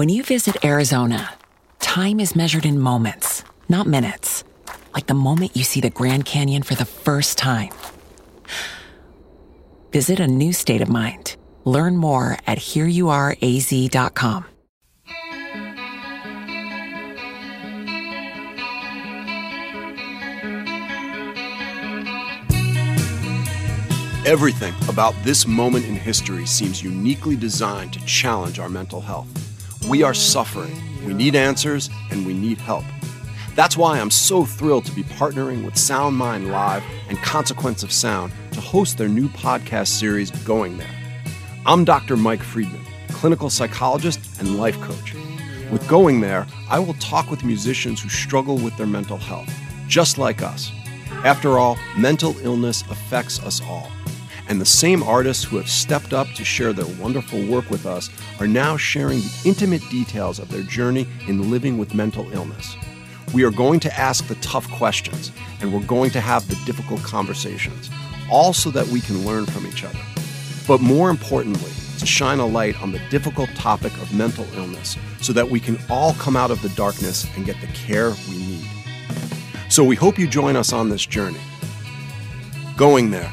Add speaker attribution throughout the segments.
Speaker 1: When you visit Arizona, time is measured in moments, not minutes. Like the moment you see the Grand Canyon for the first time. Visit a new state of mind. Learn more at hereyouareaz.com.
Speaker 2: Everything about this moment in history seems uniquely designed to challenge our mental health. We are suffering, we need answers, and we need help. That's why I'm so thrilled to be partnering with Sound Mind Live and Consequence of Sound to host their new podcast series, Going There. I'm Dr. Mike Friedman, clinical psychologist and life coach. With Going There, I will talk with musicians who struggle with their mental health, just like us. After all, mental illness affects us all. And the same artists who have stepped up to share their wonderful work with us are now sharing the intimate details of their journey in living with mental illness. We are going to ask the tough questions and we're going to have the difficult conversations, all so that we can learn from each other. But more importantly, to shine a light on the difficult topic of mental illness so that we can all come out of the darkness and get the care we need. So we hope you join us on this journey. Going there,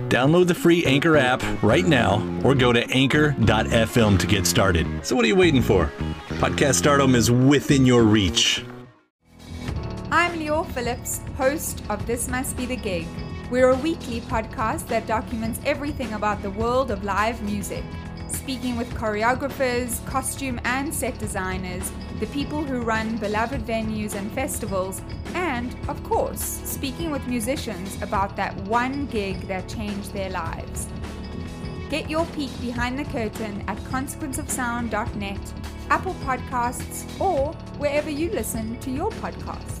Speaker 3: Download the free Anchor app right now or go to anchor.fm to get started. So, what are you waiting for? Podcast stardom is within your reach.
Speaker 4: I'm Leo Phillips, host of This Must Be the Gig. We're a weekly podcast that documents everything about the world of live music, speaking with choreographers, costume and set designers, the people who run beloved venues and festivals, and, of course, speaking with musicians about that one gig that changed their lives. Get your peek behind the curtain at consequenceofsound.net, Apple Podcasts, or wherever you listen to your podcasts.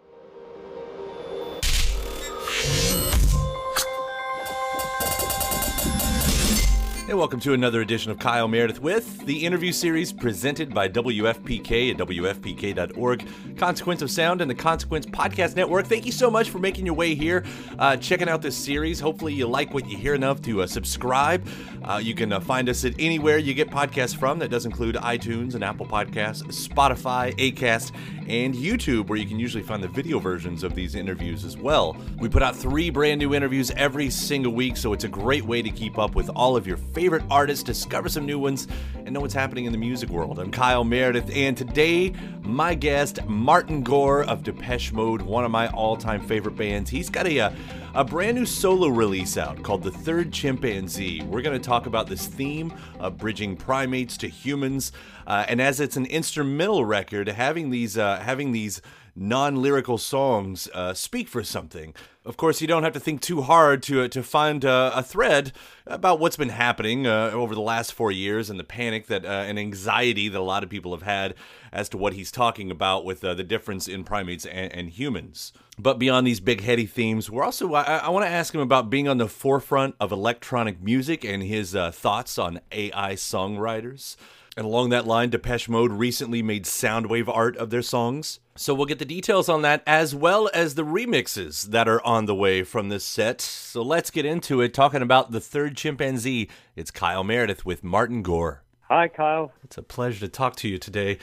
Speaker 3: And welcome to another edition of Kyle Meredith with the interview series presented by WFPK at WFPK.org, Consequence of Sound, and the Consequence Podcast Network. Thank you so much for making your way here, uh, checking out this series. Hopefully, you like what you hear enough to uh, subscribe. Uh, you can uh, find us at anywhere you get podcasts from. That does include iTunes and Apple Podcasts, Spotify, Acast, and YouTube, where you can usually find the video versions of these interviews as well. We put out three brand new interviews every single week, so it's a great way to keep up with all of your favorite artists, discover some new ones, and know what's happening in the music world. I'm Kyle Meredith, and today, my guest, Martin Gore of Depeche Mode, one of my all time favorite bands. He's got a, a, a brand new solo release out called The Third Chimpanzee. We're going to talk about this theme of bridging primates to humans. Uh, and as it's an instrumental record, having these uh, having these non-lyrical songs uh, speak for something. Of course, you don't have to think too hard to uh, to find uh, a thread about what's been happening uh, over the last four years and the panic that uh, and anxiety that a lot of people have had as to what he's talking about with uh, the difference in primates and, and, humans. But beyond these big heady themes, we're also I, I want to ask him about being on the forefront of electronic music and his thoughts on AI songwriters. And along that line, Depeche Mode recently made soundwave art of their songs. So we'll get the details on that as well as the remixes that are on the way from this set. So let's get into it talking about the third chimpanzee. It's Kyle Meredith with Martin Gore.
Speaker 5: Hi, Kyle.
Speaker 3: It's a pleasure to talk to you today.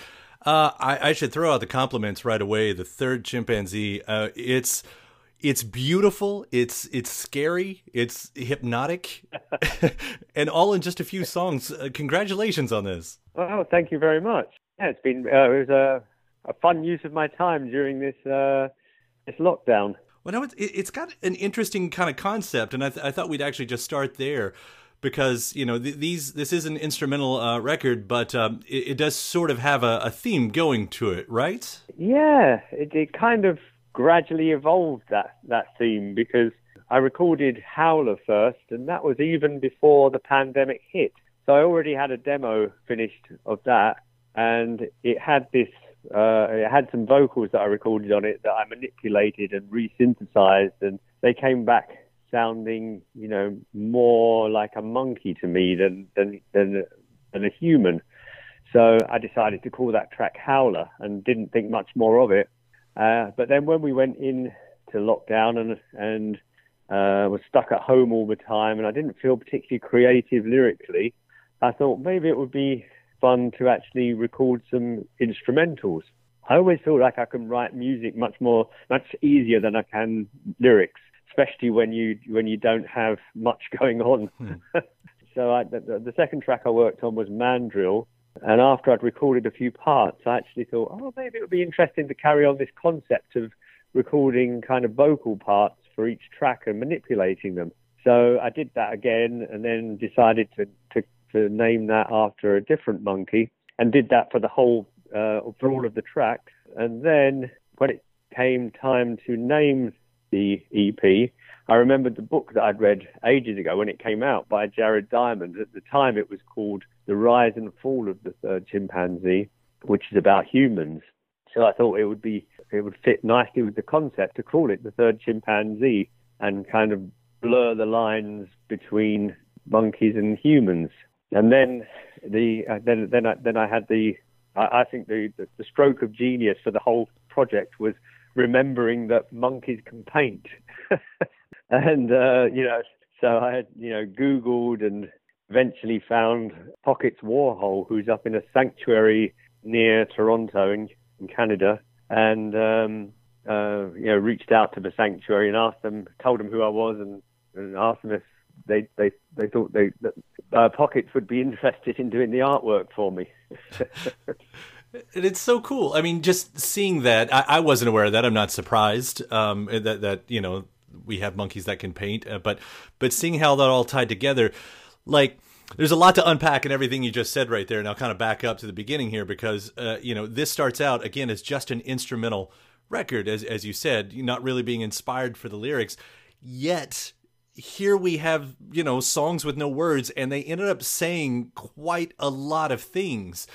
Speaker 3: Uh, I, I, should throw out the compliments right away. The third chimpanzee, uh, it's it's beautiful, it's it's scary, it's hypnotic, and all in just a few songs. Uh, congratulations on this.
Speaker 5: Oh, thank you very much. Yeah, it's been uh, it was a, a fun use of my time during this uh, this lockdown.
Speaker 3: Well, no, it's it's got an interesting kind of concept, and I, th- I thought we'd actually just start there because you know th- these this is an instrumental uh, record, but um, it, it, does sort of have a, a, theme going to it, right?
Speaker 5: Yeah, it, it kind of gradually evolved that that theme because I recorded Howler first, and that was even before the pandemic hit. So I already had a demo finished of that, and it had this. Uh, it had some vocals that I recorded on it that I manipulated and re-synthesized, and they came back sounding, you know, more like a monkey to me than than than, than a human. So I decided to call that track Howler and didn't think much more of it. Uh, but then when we went in to lockdown and and uh, was stuck at home all the time, and I didn't feel particularly creative lyrically, I thought maybe it would be fun to actually record some instrumentals. I always feel like I can write music much more, much easier than I can lyrics especially when you when you don't have much going on. Hmm. so I, the, the, second track I worked on was Mandrill, and after I'd recorded a few parts, I actually thought, oh, maybe it would be interesting to carry on this concept of recording kind of vocal parts for each track and manipulating them. So I did that again, and then decided to to, to name that after a different monkey, and did that for the whole uh, for all of the tracks. And then when it came time to name the EP. I remembered the book that I'd read ages ago when it came out by Jared Diamond. At the time, it was called The Rise and Fall of the Third Chimpanzee, which is about humans. So I thought it would be it would fit nicely with the concept to call it the third chimpanzee and kind of blur the lines between monkeys and humans. And then the uh, then then I, then I had the I, I think the, the the stroke of genius for the whole project was remembering that monkeys can paint. and, uh, you know, so I had, you know, Googled and eventually found Pockets Warhol, who's up in a sanctuary near Toronto in, in Canada. And, um, uh, you know, reached out to the sanctuary and asked them, told them who I was and, and asked them if they, they, they thought they, that uh, Pockets would be interested in doing the artwork for me.
Speaker 3: And it's so cool. I mean, just seeing that, I, I wasn't aware of that. I'm not surprised um, that that you know we have monkeys that can paint, uh, but but seeing how that all tied together, like there's a lot to unpack in everything you just said right there. And I'll kind of back up to the beginning here because uh, you know this starts out again as just an instrumental record, as as you said, not really being inspired for the lyrics, yet here we have you know songs with no words and they ended up saying quite a lot of things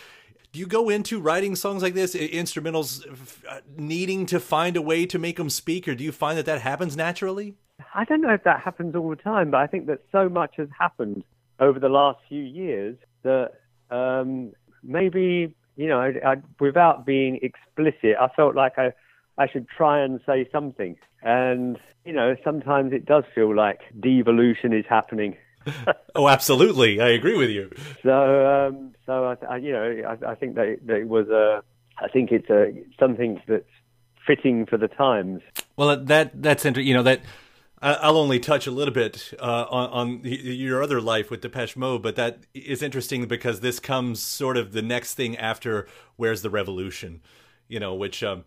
Speaker 3: do you go into writing songs like this, instrumentals, uh, needing to find a way to make them speak, or do you find that that happens naturally?
Speaker 5: I don't know if that happens all the time, but I think that so much has happened over the last few years that um, maybe you know, I, I, without being explicit, I felt like I I should try and say something. And you know, sometimes it does feel like devolution is happening.
Speaker 3: oh, absolutely, I agree with you.
Speaker 5: So, um, so I, I, you know, I, I think that, that it was a. I think it's a something that's fitting for the times.
Speaker 3: Well, that that's interesting. You know that. I'll only touch a little bit uh, on, on, your other life with Depeche Mode, but that is interesting because this comes sort of the next thing after "Where's the Revolution," you know, which um,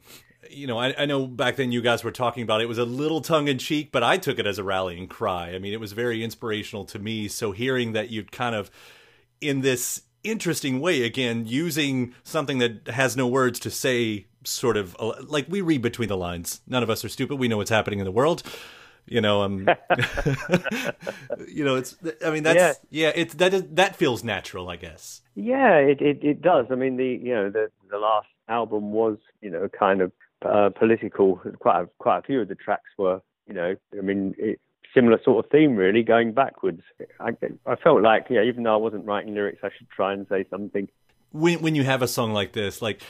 Speaker 3: you know, I, I, know back then you guys were talking about it. it was a little tongue in cheek, but I took it as a rallying cry. I mean, it was very inspirational to me. So hearing that you'd kind of in this interesting way again using something that has no words to say sort of like we read between the lines none of us are stupid we know what's happening in the world you know um you know it's i mean that's yeah, yeah it's that is, that feels natural i guess
Speaker 5: yeah it, it it does i mean the you know the the last album was you know kind of uh, political. Quite a, quite a few of the tracks were, you know, I mean, it, similar sort of theme really, going backwards. I, I felt like, yeah, even though I wasn't writing lyrics, I should try and say something.
Speaker 3: when when you have a song like this, like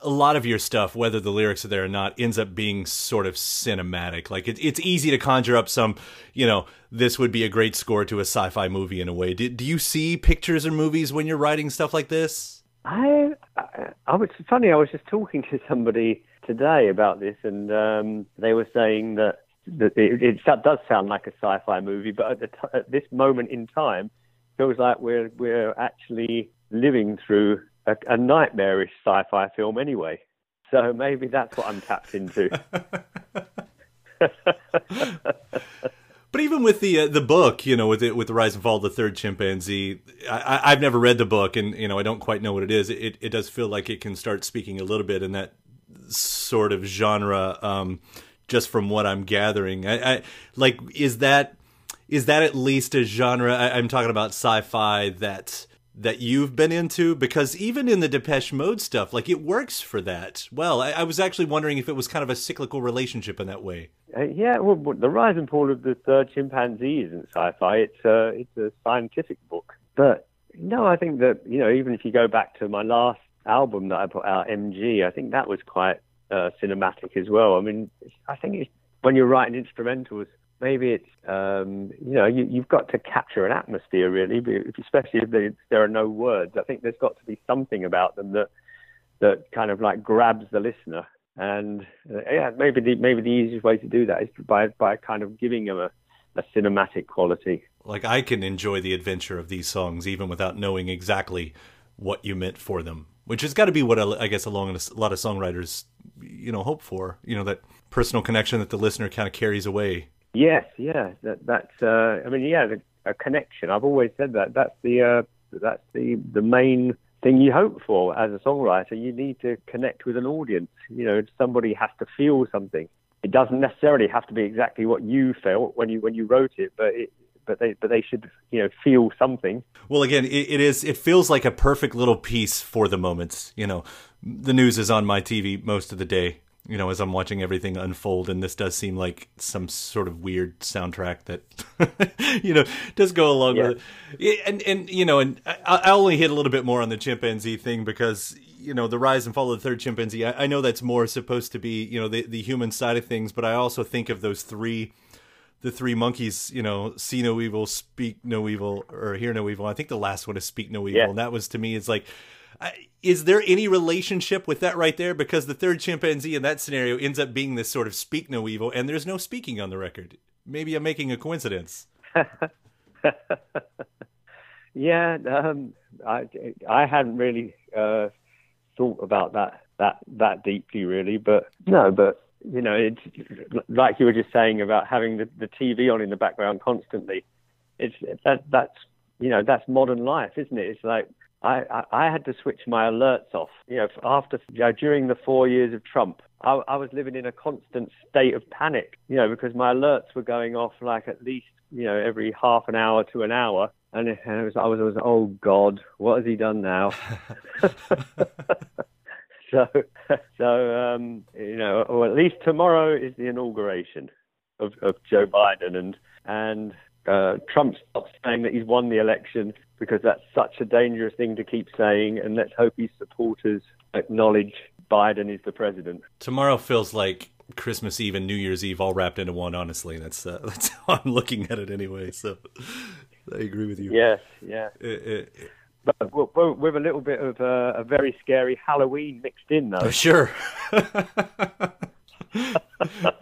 Speaker 3: a lot of your stuff, whether the lyrics are there or not, ends up being sort of cinematic. Like it, it's easy to conjure up some, you know, this would be a great score to a sci-fi movie in a way. Do, do you see pictures or movies when you're writing stuff like this?
Speaker 5: I, I, I was funny. I was just talking to somebody today about this, and um, they were saying that, that it, it, does sound like a sci-fi movie, but at, t- at this moment in time, feels like we're we're actually living through a, a nightmarish sci-fi film anyway. So maybe that's what I'm tapped into.
Speaker 3: But even with the uh, the book, you know, with it with the rise and fall of the third chimpanzee, I, have never read the book, and you know, I don't quite know what it is. It it does feel like it can start speaking a little bit in that sort of genre, um, just from what I'm gathering. I, I, like is that is that at least a genre? I, I'm talking about sci-fi that that you've been into? Because even in the Depeche Mode stuff, like it works for that. Well, I, I was actually wondering if it was kind of a cyclical relationship in that way.
Speaker 5: Uh, yeah, well, the rise and fall of the third chimpanzee isn't sci-fi. It's a it's a scientific book. But no, I think that you know, even if you go back to my last album that I put out, MG, I think that was quite uh, cinematic as well. I mean, I think when you're writing instrumentals, maybe it's um, you know you, have got to capture an atmosphere really, especially if there, there are no words. I think there's got to be something about them that that kind of like grabs the listener. And uh, yeah, maybe the maybe the easiest way to do that is by by kind of giving them a, a cinematic quality.
Speaker 3: Like I can enjoy the adventure of these songs even without knowing exactly what you meant for them, which has got to be what I guess a lot of songwriters you know hope for. You know that personal connection that the listener kind of carries away
Speaker 5: Yes, yeah, that, that's. Uh, I mean, yeah, the, a connection. I've always said that. That's the uh, that's the the main thing you hope for as a songwriter. You need to connect with an audience. You know, somebody has to feel something. It doesn't necessarily have to be exactly what you felt when you when you wrote it, but it, but they but they should you know feel something.
Speaker 3: Well, again, it, it is. It feels like a perfect little piece for the moments. You know, the news is on my TV most of the day you know, as I'm watching everything unfold, and this does seem like some sort of weird soundtrack that, you know, does go along yeah. with it. And and you know, and I, I, only hit a little bit more on the chimpanzee thing because you know the rise and fall of the third chimpanzee. I, I know that's more supposed to be you know the the human side of things, but I also think of those three. The three monkeys, you know, see no evil, speak no evil, or hear no evil. I think the last one is speak no evil, yeah. and that was to me, it's like, is there any relationship with that right there? Because the third chimpanzee in that scenario ends up being this sort of speak no evil, and there's no speaking on the record. Maybe I'm making a coincidence.
Speaker 5: yeah, um, I I hadn't really uh, thought about that that that deeply, really. But no, but you know, it's like you were just saying about having the, the TV on in the background constantly. It's that that's you know that's modern life, isn't it? It's like I, I, had to switch my alerts off. You know, after you know, during the four years of Trump, I, I was living in a constant state of panic. You know, because my alerts were going off like at least you know every half an hour to an hour, and, was I was, I was oh God, what has he done now? so so um, you know, or at least tomorrow is the inauguration of, of Joe Biden, and and uh, Trump stopped saying that he's won the election because that's such a dangerous thing to keep saying. And let's hope his supporters acknowledge Biden is the president.
Speaker 3: Tomorrow feels like Christmas Eve and New Year's Eve all wrapped into one. Honestly, that's uh, that's how I'm looking at it anyway. So I agree with you.
Speaker 5: Yes, yeah. It, it, but with a little bit of uh, a very scary Halloween mixed in, though.
Speaker 3: Sure.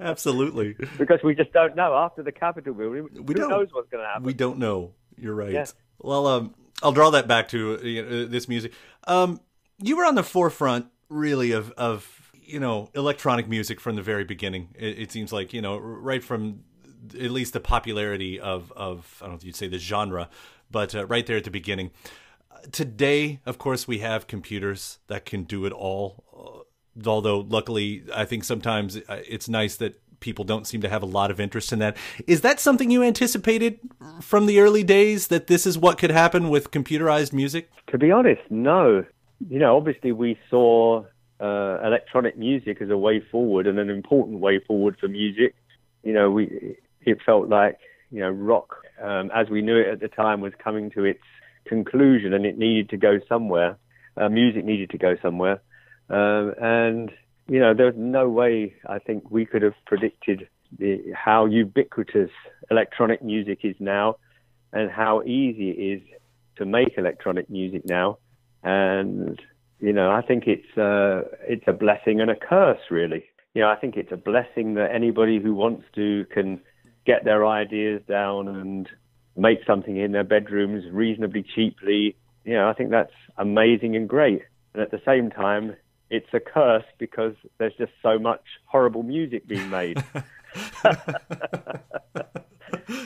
Speaker 3: Absolutely.
Speaker 5: because we just don't know after the Capitol building.
Speaker 3: We
Speaker 5: who
Speaker 3: don't,
Speaker 5: knows what's going to happen?
Speaker 3: We don't know. You're right. Yeah. Well, um, I'll draw that back to uh, this music. Um, you were on the forefront, really, of of you know electronic music from the very beginning. It, it seems like you know right from at least the popularity of of I don't know if you'd say the genre, but uh, right there at the beginning. Today, of course, we have computers that can do it all. Uh, although, luckily, I think sometimes uh, it's nice that people don't seem to have a lot of interest in that. Is that something you anticipated from the early days that this is what could happen with computerized music?
Speaker 5: To be honest, no. You know, obviously we saw uh, electronic music as a way forward and an important way forward for music. You know, we it felt like you know rock um, as we knew it at the time was coming to its conclusion and it needed to go somewhere. uh, music needed to go somewhere, um, and you know, there's no way I think we could have predicted the, how ubiquitous electronic music is now, and how easy it is to make electronic music now, and you know, I think it's uh, it's a blessing and a curse, really. You know, I think it's a blessing that anybody who wants to can get their ideas down and make something in their bedrooms reasonably cheaply. You know, I think that's amazing and great. And at the same time, it's a curse because there's just so much horrible music being made.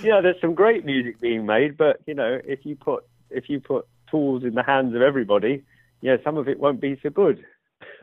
Speaker 5: you know, there's some great music being made, but you know, if you put if you put tools in the hands of everybody, yeah, some of it won't be so good.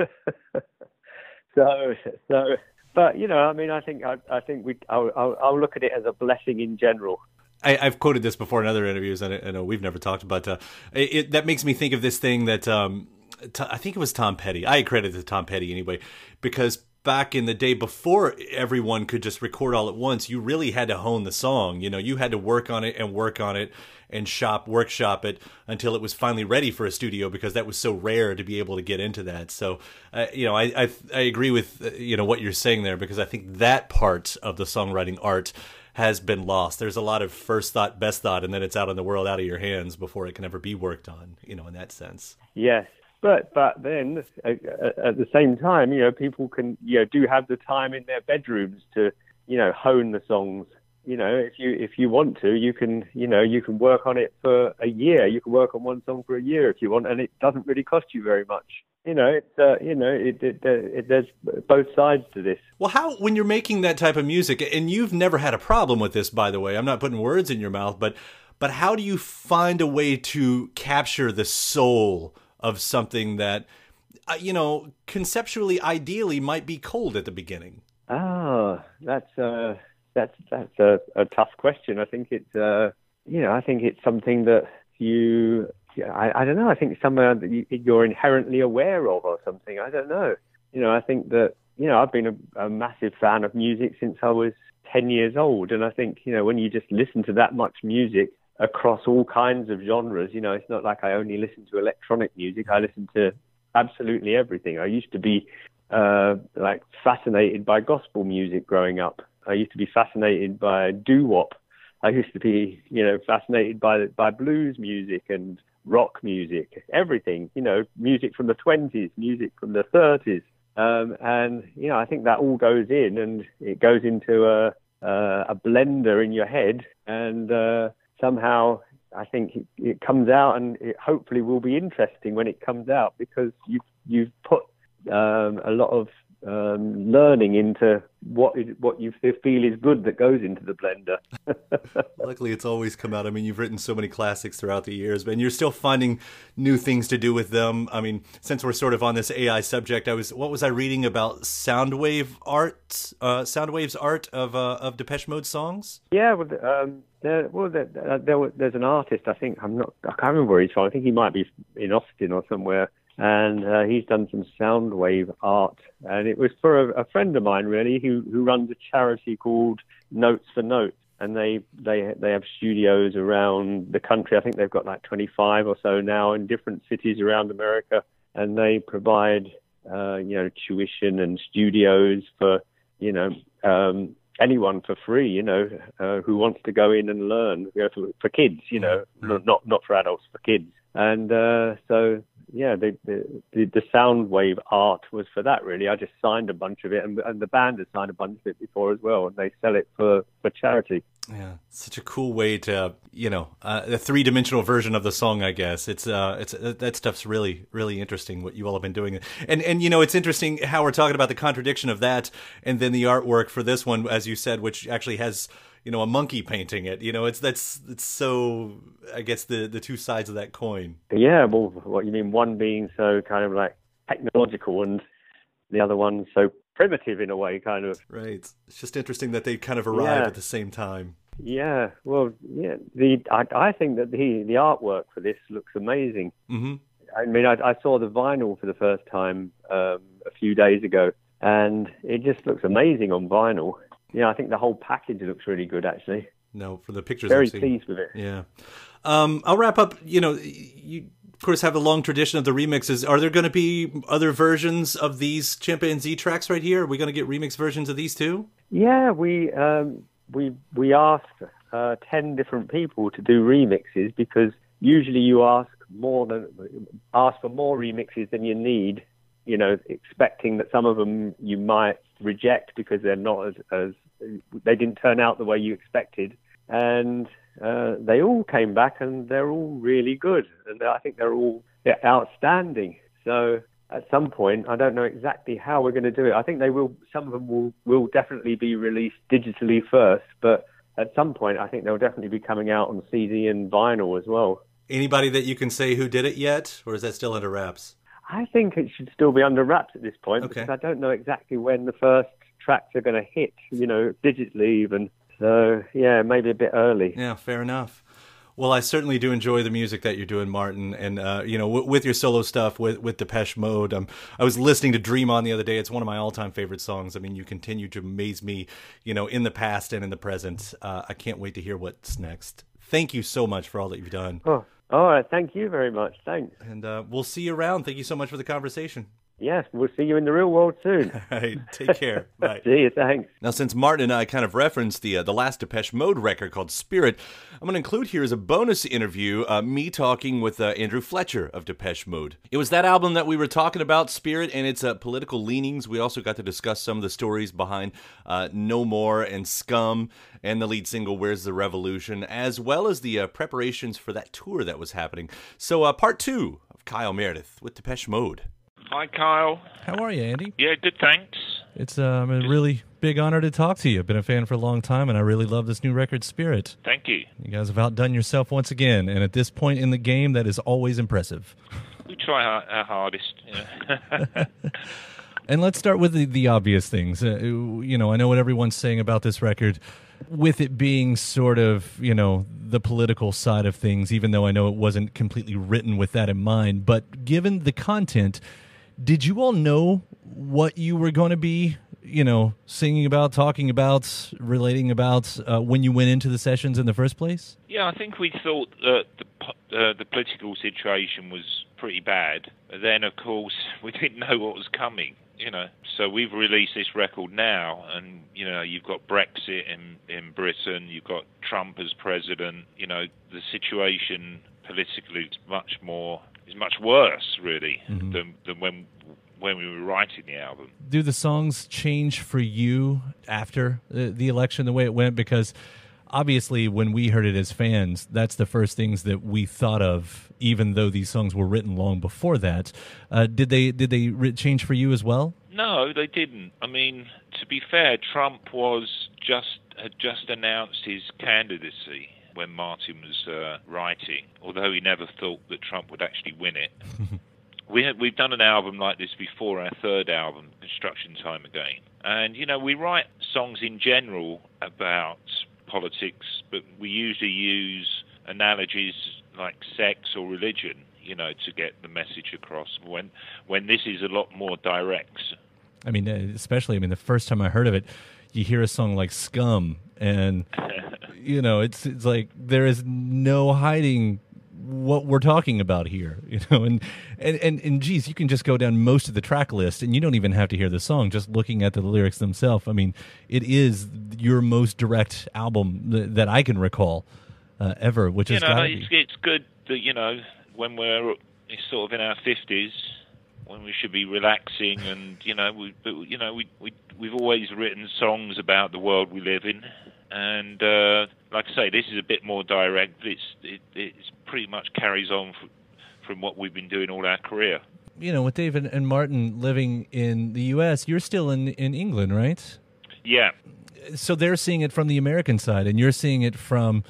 Speaker 5: so, so, but you know, I mean, I think I, I think we I'll, I'll, I'll look at it as a blessing in general.
Speaker 3: I, have quoted this before in other interviews, and I, I know we've never talked about. Uh, it, that makes me think of this thing that um, t- I think it was Tom Petty. I credit to Tom Petty anyway, because back in the day before everyone could just record all at once, you really had to hone the song. You know, you had to work on it and work on it and shop workshop it until it was finally ready for a studio because that was so rare to be able to get into that. So, uh, you know, I, I, I agree with uh, you know what you're saying there because I think that part of the songwriting art has been lost. There's a lot of first thought, best thought, and then it's out in the world, out of your hands before it can ever be worked on. You know, in that sense.
Speaker 5: Yes, but but then at, at the same time, you know, people can you know do have the time in their bedrooms to you know hone the songs you know, if you if you want to, you can you know you can work on it for a year. You can work on one song for a year if you want, and it doesn't really cost you very much. You know, it's uh, you know, it, it, it, there's both sides to this.
Speaker 3: Well, how when you're making that type of music, and you've never had a problem with this, by the way. I'm not putting words in your mouth, but but how do you find a way to capture the soul of something that, uh, you know, conceptually, ideally, might be cold at the beginning?
Speaker 5: Oh, that's. Uh that's that's a, a tough question. I think it's uh, you know I think it's something that you I, I don't know. I think somewhere that you, you're inherently aware of or something. I don't know. You know, I think that you know I've been a, a massive fan of music since I was ten years old, and I think you know when you just listen to that much music across all kinds of genres, you know, it's not like I only listen to electronic music. I listen to absolutely everything. I used to be uh, like fascinated by gospel music growing up. I used to be fascinated by doo wop. I used to be, you know, fascinated by by blues music and rock music, everything, you know, music from the 20s, music from the 30s. Um, and, you know, I think that all goes in and it goes into a, uh, a blender in your head. And uh, somehow I think it, it comes out and it hopefully will be interesting when it comes out because you've, you've put um, a lot of um, learning into what is, what you feel is good that goes into the blender.
Speaker 3: Luckily, it's always come out. I mean, you've written so many classics throughout the years, and you're still finding new things to do with them. I mean, since we're sort of on this AI subject, I was what was I reading about Soundwave art, uh, Soundwave's art of uh, of Depeche Mode songs?
Speaker 5: Yeah, well, um, there, well, there, there, there's an artist. I think I'm not. I can't remember where he's from. I think he might be in Austin or somewhere and uh, he's done some sound wave art. And it was for a, a, friend of mine, really, who who runs a charity called Notes for Notes, and they they they have studios around the country. I think they've got like 25 or so now in different cities around America, and they provide uh, you know tuition and studios for you know. Um, anyone for free, you know, uh, who wants to go in and learn you know, for, for kids, you know, mm-hmm. not not for adults, for kids. And uh, so yeah, the, the the sound wave art was for that really. I just signed a bunch of it, and, and the band has signed a bunch of it before as well, and they sell it for for charity.
Speaker 3: Yeah, such a cool way to you know uh, a three dimensional version of the song. I guess it's uh it's uh, that stuff's really really interesting what you all have been doing, and and you know it's interesting how we're talking about the contradiction of that, and then the artwork for this one, as you said, which actually has you know a monkey painting it. You know it's that's it's so i guess the the two sides of that coin.
Speaker 5: Yeah well what you mean one being so kind of like technological and the other one so primitive in a way kind of?
Speaker 3: Right. It's just interesting that they kind of arrive yeah. at the same time.
Speaker 5: Yeah well yeah the i, I think that the the artwork for this looks amazing.
Speaker 3: Mm-hmm.
Speaker 5: i mean I, I saw the vinyl for the first time um, a few days ago and it just looks amazing on vinyl yeah, I think the whole package looks really good, actually.
Speaker 3: No, for the pictures,
Speaker 5: very pleased with it.
Speaker 3: Yeah, um, I'll wrap up. You know, you of course, have a long tradition of the remixes. Are there going to be other versions of these chimpanzee tracks right here? Are we going to get remix versions of these too?
Speaker 5: Yeah, we um, we we asked uh, ten different people to do remixes because usually you ask more than ask for more remixes than you need. You know, expecting that some of them you might reject because they're not as, as they didn't turn out the way you expected, and uh, they all came back and they're all really good, and I think they're all yeah, outstanding. So at some point, I don't know exactly how we're going to do it. I think they will. Some of them will will definitely be released digitally first, but at some point, I think they'll definitely be coming out on CD and vinyl as well.
Speaker 3: Anybody that you can say who did it yet, or is that still under wraps?
Speaker 5: I think it should still be under wraps at this point
Speaker 3: Okay.
Speaker 5: because I don't know exactly when the first tracks are going to hit. You know, digitally even. So yeah, maybe a bit early.
Speaker 3: Yeah, fair enough. Well, I certainly do enjoy the music that you're doing, Martin, and uh, you know, w- with your solo stuff with with Depeche Mode. Um, I was listening to Dream On the other day. It's one of my all time favorite songs. I mean, you continue to amaze me, you know, in the past and in the present. Uh, I can't wait to hear what's next. Thank you so much for all that you've done,
Speaker 5: Oh, all right. Thank you very much. Thanks.
Speaker 3: and uh, we'll see you around. Thank you so much for the conversation.
Speaker 5: Yes, we'll see you in the real world soon.
Speaker 3: All right, take care. Bye.
Speaker 5: see you. Thanks.
Speaker 3: Now, since Martin and I kind of referenced the uh, the last Depeche Mode record called Spirit, I'm going to include here as a bonus interview uh, me talking with uh, Andrew Fletcher of Depeche Mode. It was that album that we were talking about, Spirit, and its uh, political leanings. We also got to discuss some of the stories behind uh, No More and Scum, and the lead single Where's the Revolution, as well as the uh, preparations for that tour that was happening. So, uh, part two of Kyle Meredith with Depeche Mode.
Speaker 6: Hi, Kyle.
Speaker 7: How are you, Andy?
Speaker 6: Yeah, good, thanks.
Speaker 7: It's um, a really big honor to talk to you. I've been a fan for a long time, and I really love this new record, Spirit.
Speaker 6: Thank you.
Speaker 7: You guys have outdone yourself once again, and at this point in the game, that is always impressive.
Speaker 6: We try our, our hardest. Yeah.
Speaker 7: And let's start with the, the obvious things. Uh, you know, I know what everyone's saying about this record, with it being sort of, you know, the political side of things, even though I know it wasn't completely written with that in mind. But given the content, did you all know what you were going to be, you know, singing about, talking about, relating about uh, when you went into the sessions in the first place?
Speaker 6: yeah, I think we thought that the uh, the political situation was pretty bad. Then, of course, we didn't know what was coming. You know, so we've released this record now, and you know, you've got Brexit in in Britain, you've got Trump as president. You know, the situation politically is much more is much worse, really, than than when when we were writing the album.
Speaker 7: do the songs change for you after the, the election the way it went? Because obviously when we heard it as fans that's the first things that we thought of even though these songs were written long before that. Uh, did they did they change for you as well?
Speaker 6: No, they didn't. I mean, to be fair, Trump was just had just announced his candidacy when Martin was uh, writing, although he never thought that Trump would actually win it. we had, we've done an album like this before, our third album, Construction Time Again, and you know we write songs in general about politics, but we usually use analogies like sex or religion, you know, to get the message across. When when this is a lot more direct.
Speaker 7: i mean uh, especially i mean the first time i heard of it you hear a song like scum and you know it's it's like there is no hiding what we're talking about here you know and and and, and geez you can just go down most of the track list and you don't even have to hear the song just looking at the lyrics themselves. I mean it is your most direct album th- that i can recall uh, ever which
Speaker 6: you
Speaker 7: is
Speaker 6: know, it's, it's good that you know when we're sort of in our fifties, when we should be relaxing, and you know, we you know we we we've always written songs about the world we live in, and uh, like I say, this is a bit more direct. But it's it it's pretty much carries on f- from what we've been doing all our career.
Speaker 7: you know with david and martin living in the us you're still in in england right
Speaker 6: Yeah,
Speaker 7: so they're seeing it from the American side, and you're seeing it from,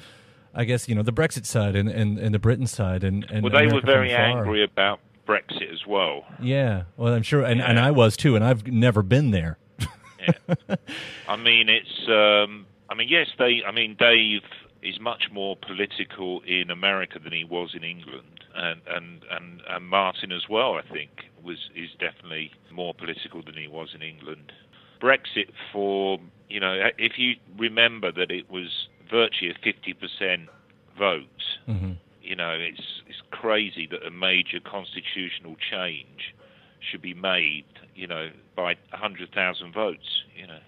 Speaker 7: I guess you know, the Brexit side and and, and the Britain side, and and
Speaker 6: well, they
Speaker 7: America
Speaker 6: were very
Speaker 7: from
Speaker 6: angry about Brexit as well.
Speaker 7: Yeah, well, I'm sure, and, and I was too, and I've never been there.
Speaker 6: I mean, it's. Um, I mean, yes, they. I mean, Dave is much more political in America than he was in England, and and and, and Martin as well. I think was is definitely more political than he was in England. Brexit for you know, if you remember that it was virtually a fifty percent vote.
Speaker 7: Mm-hmm.
Speaker 6: You know, it's it's crazy that a major constitutional change should be made, you know, by hundred thousand votes. You know,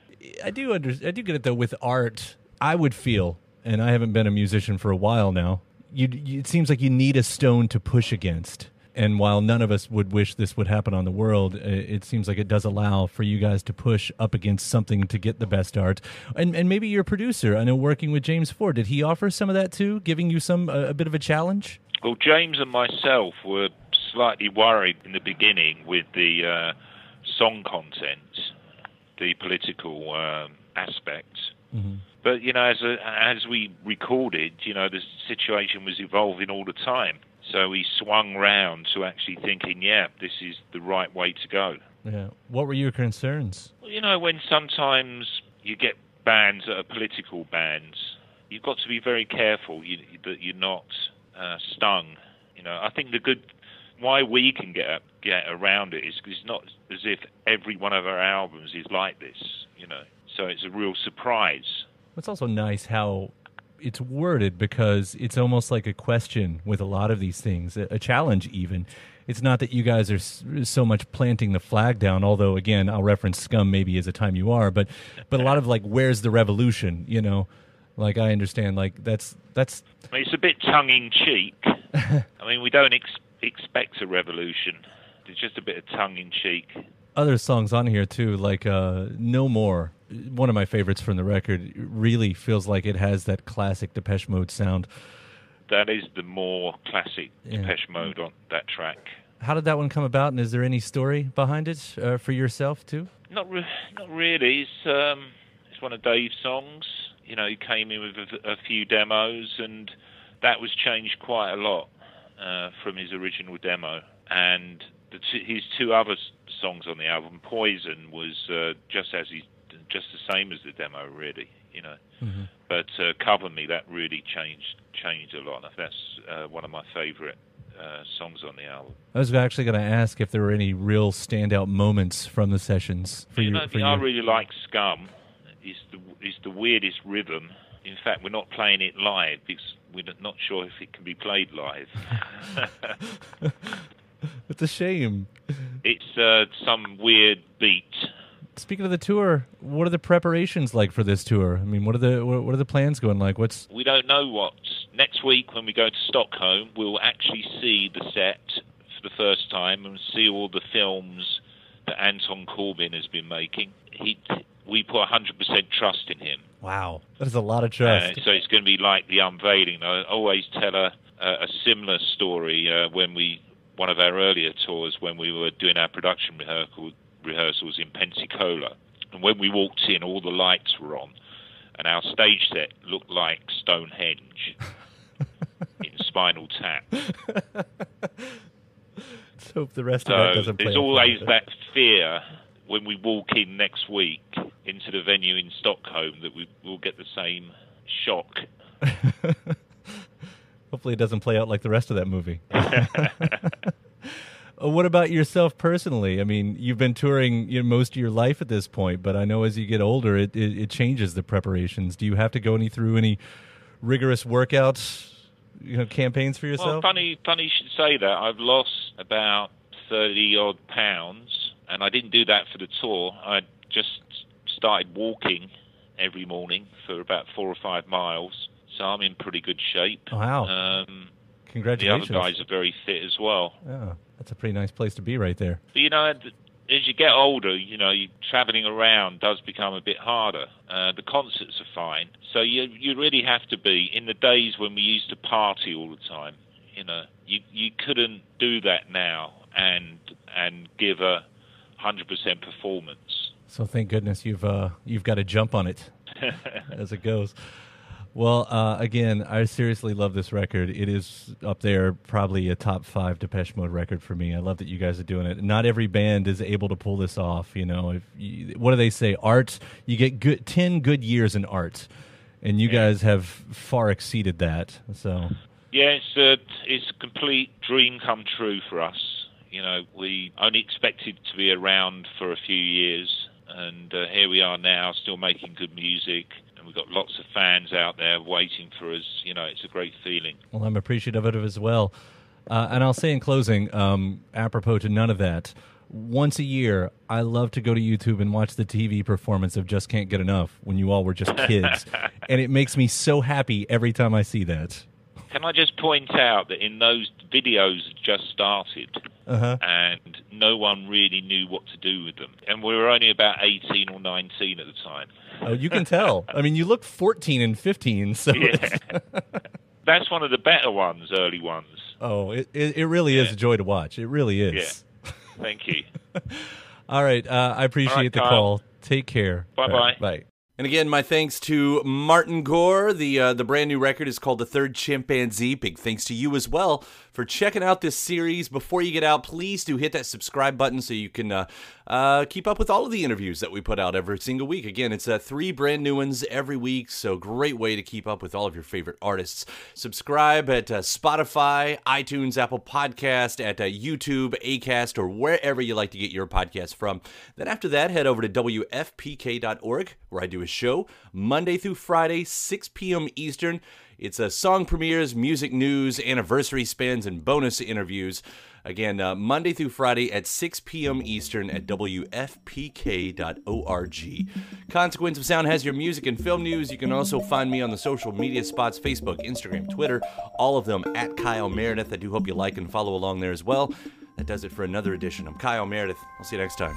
Speaker 3: I do under, I do get it though. With art, I would feel, and I haven't been a musician for a while now. You, it seems like you need a stone to push against. And while none of us would wish this would happen on the world, it, seems like it does allow for you guys to push up against something to get the best art. And and maybe your producer, I know, working with James Ford, did he offer some of that too, giving you some a, a bit of a challenge?
Speaker 6: Well, James and myself were slightly worried in the beginning with the uh, song content, the political um, aspects.
Speaker 3: Mm-hmm.
Speaker 6: But you know, as a, as we recorded, you know, the situation was evolving all the time. So we swung round to actually thinking, yeah, this is the right way to go.
Speaker 3: Yeah. What were your concerns?
Speaker 6: Well, you know, when sometimes you get bands that are political bands, you've got to be very careful you, that you're not uh, stung. You know, I think the good why we can get get around it is because it's not as if every one of our albums is like this. You know, so it's a real surprise.
Speaker 3: It's also nice how it's worded because it's almost like a question with a lot of these things, a, a challenge even. It's not that you guys are s- so much planting the flag down, although again, I'll reference Scum maybe as a time you are, but but a lot of like, where's the revolution? You know, like I understand, like that's that's
Speaker 6: I mean, it's a bit tongue in cheek. I mean, we don't ex- expect a revolution. It's just a bit of tongue in cheek.
Speaker 3: other songs on here too, like uh, "No More." One of my favorites from the record. Really feels like it has that classic Depeche Mode sound.
Speaker 6: That is the more classic
Speaker 3: Yeah.
Speaker 6: Depeche Mode on that track.
Speaker 3: How did that one come about, and is there any story behind it uh, for yourself too?
Speaker 6: Not re- not really. It's um, it's one of Dave's songs. You know, he came in with a, a few demos, and that was changed quite a lot uh, from his original demo. And two, his two other songs on the album, Poison, was uh, just as he, just the same as the demo, really. You know, but uh, Cover Me that really changed changed a lot. That's uh, one of my favourite uh, songs on the album.
Speaker 3: I was actually going to ask if there were any real standout moments from the sessions for
Speaker 6: you
Speaker 3: you.
Speaker 6: know,
Speaker 3: for
Speaker 6: I really like Scum. It's the it's the weirdest rhythm. In fact, we're not playing it live because we're not sure if it can be played live.
Speaker 3: It's a shame.
Speaker 6: it's uh, some weird beat.
Speaker 3: Speaking of the tour, what are the preparations like for this tour? I mean, what are the what are the plans going like? What's
Speaker 6: We don't know what next week when we go to Stockholm. We'll actually see the set for the first time and see all the films that Anton Corbijn has been making. He we put 100% trust in him.
Speaker 3: wow? That is a lot of
Speaker 6: Uh,
Speaker 3: trust.
Speaker 6: so it's going to be like the unveiling. I always tell a, a, a similar story uh, when we one of our earlier tours when we were doing our production rehearsal, rehearsals in Pensacola, and when we walked in, all the lights were on, and our stage set looked like Stonehenge in Spinal Tap.
Speaker 3: Let's hope the rest of that doesn't play.
Speaker 6: there's always that fear when we walk in next week into the venue in Stockholm that we will get the same shock.
Speaker 3: Hopefully, it doesn't play out like the rest of that movie. Uh, what about yourself personally? I mean, you've been touring you know, most of your life at this point, but I know as you get older, it, it, it changes the preparations. Do you have to go any through any rigorous workouts, you know, campaigns for
Speaker 6: Well,
Speaker 3: yourself?
Speaker 6: funny, funny you should say that. I've lost about thirty odd pounds, and I didn't do that for the tour. I just started walking every morning for about four or five miles, so I'm in pretty good shape.
Speaker 3: Wow.
Speaker 6: Um, the other guys are very fit as well.
Speaker 3: Yeah, that's a pretty nice place to be right there.
Speaker 6: But you know, as you get older, you know, you, traveling around does become a bit harder. Uh, the concerts are fine, so you you really have to be in the days when we used to party all the time. You know, you you couldn't do that now and and give a hundred percent performance.
Speaker 3: So thank goodness you've uh, you've got to jump on it as it goes. Well, uh, again, I seriously love this record. It is up there, probably a top five Depeche Mode record for me. I love that you guys are doing it. Not every band is able to pull this off. You know, if you, what do they say? Art, you get good ten good years in art, and you guys have far exceeded that. So
Speaker 6: Yeah, it's a it's a complete dream come true for us. You know, we only expected to be around for a few years, and uh, here we are now, still making good music, and we've got lots of fans out there waiting for us. You know, it's a great feeling.
Speaker 7: Well, I'm appreciative of it as well. Uh, and I'll say in closing, um, apropos to none of that, once a year, I love to go to YouTube and watch the TV performance of Just Can't Get Enough when you all were just kids. and it makes me so happy every time I see that.
Speaker 6: Can I just point out that in those videos just started,
Speaker 7: Uh-huh.
Speaker 6: and no one really knew what to do with them, and we were only about eighteen or nineteen at the time.
Speaker 7: Oh, you can tell. I mean, you look 14 and 15, so it's-
Speaker 6: That's one of the better ones, early ones.
Speaker 7: oh, it, it, it really is a joy to watch. It really is. Yeah.
Speaker 6: Thank you.
Speaker 7: All right, uh, I appreciate
Speaker 6: All right,
Speaker 7: the
Speaker 6: Kyle.
Speaker 7: call. Take care.
Speaker 6: Bye-bye.
Speaker 7: All right, Bye.
Speaker 3: And again, my thanks to Martin Gore. The uh, the brand new record is called The Third Chimpanzee. Big thanks to you as well for checking out this series. Before you get out, please do hit that subscribe button so you can uh, uh, keep up with all of the interviews that we put out every single week. Again, it's uh, three brand new ones every week, so great way to keep up with all of your favorite artists. Subscribe at uh, Spotify, iTunes, Apple Podcast, at uh, YouTube, Acast, or wherever you like to get your podcast from. Then after that, head over to WFPK.org, where I do a show Monday through Friday, 6 p.m. Eastern. It's a song premieres, music news, anniversary spins, and bonus interviews. Again, uh, Monday through Friday at 6 p.m. Eastern at WFPK.org. Consequence of Sound has your music and film news. You can also find me on the social media spots Facebook, Instagram, Twitter, all of them at Kyle Meredith. I do hope you like and follow along there as well. That does it for another edition. I'm Kyle Meredith. I'll see you next time.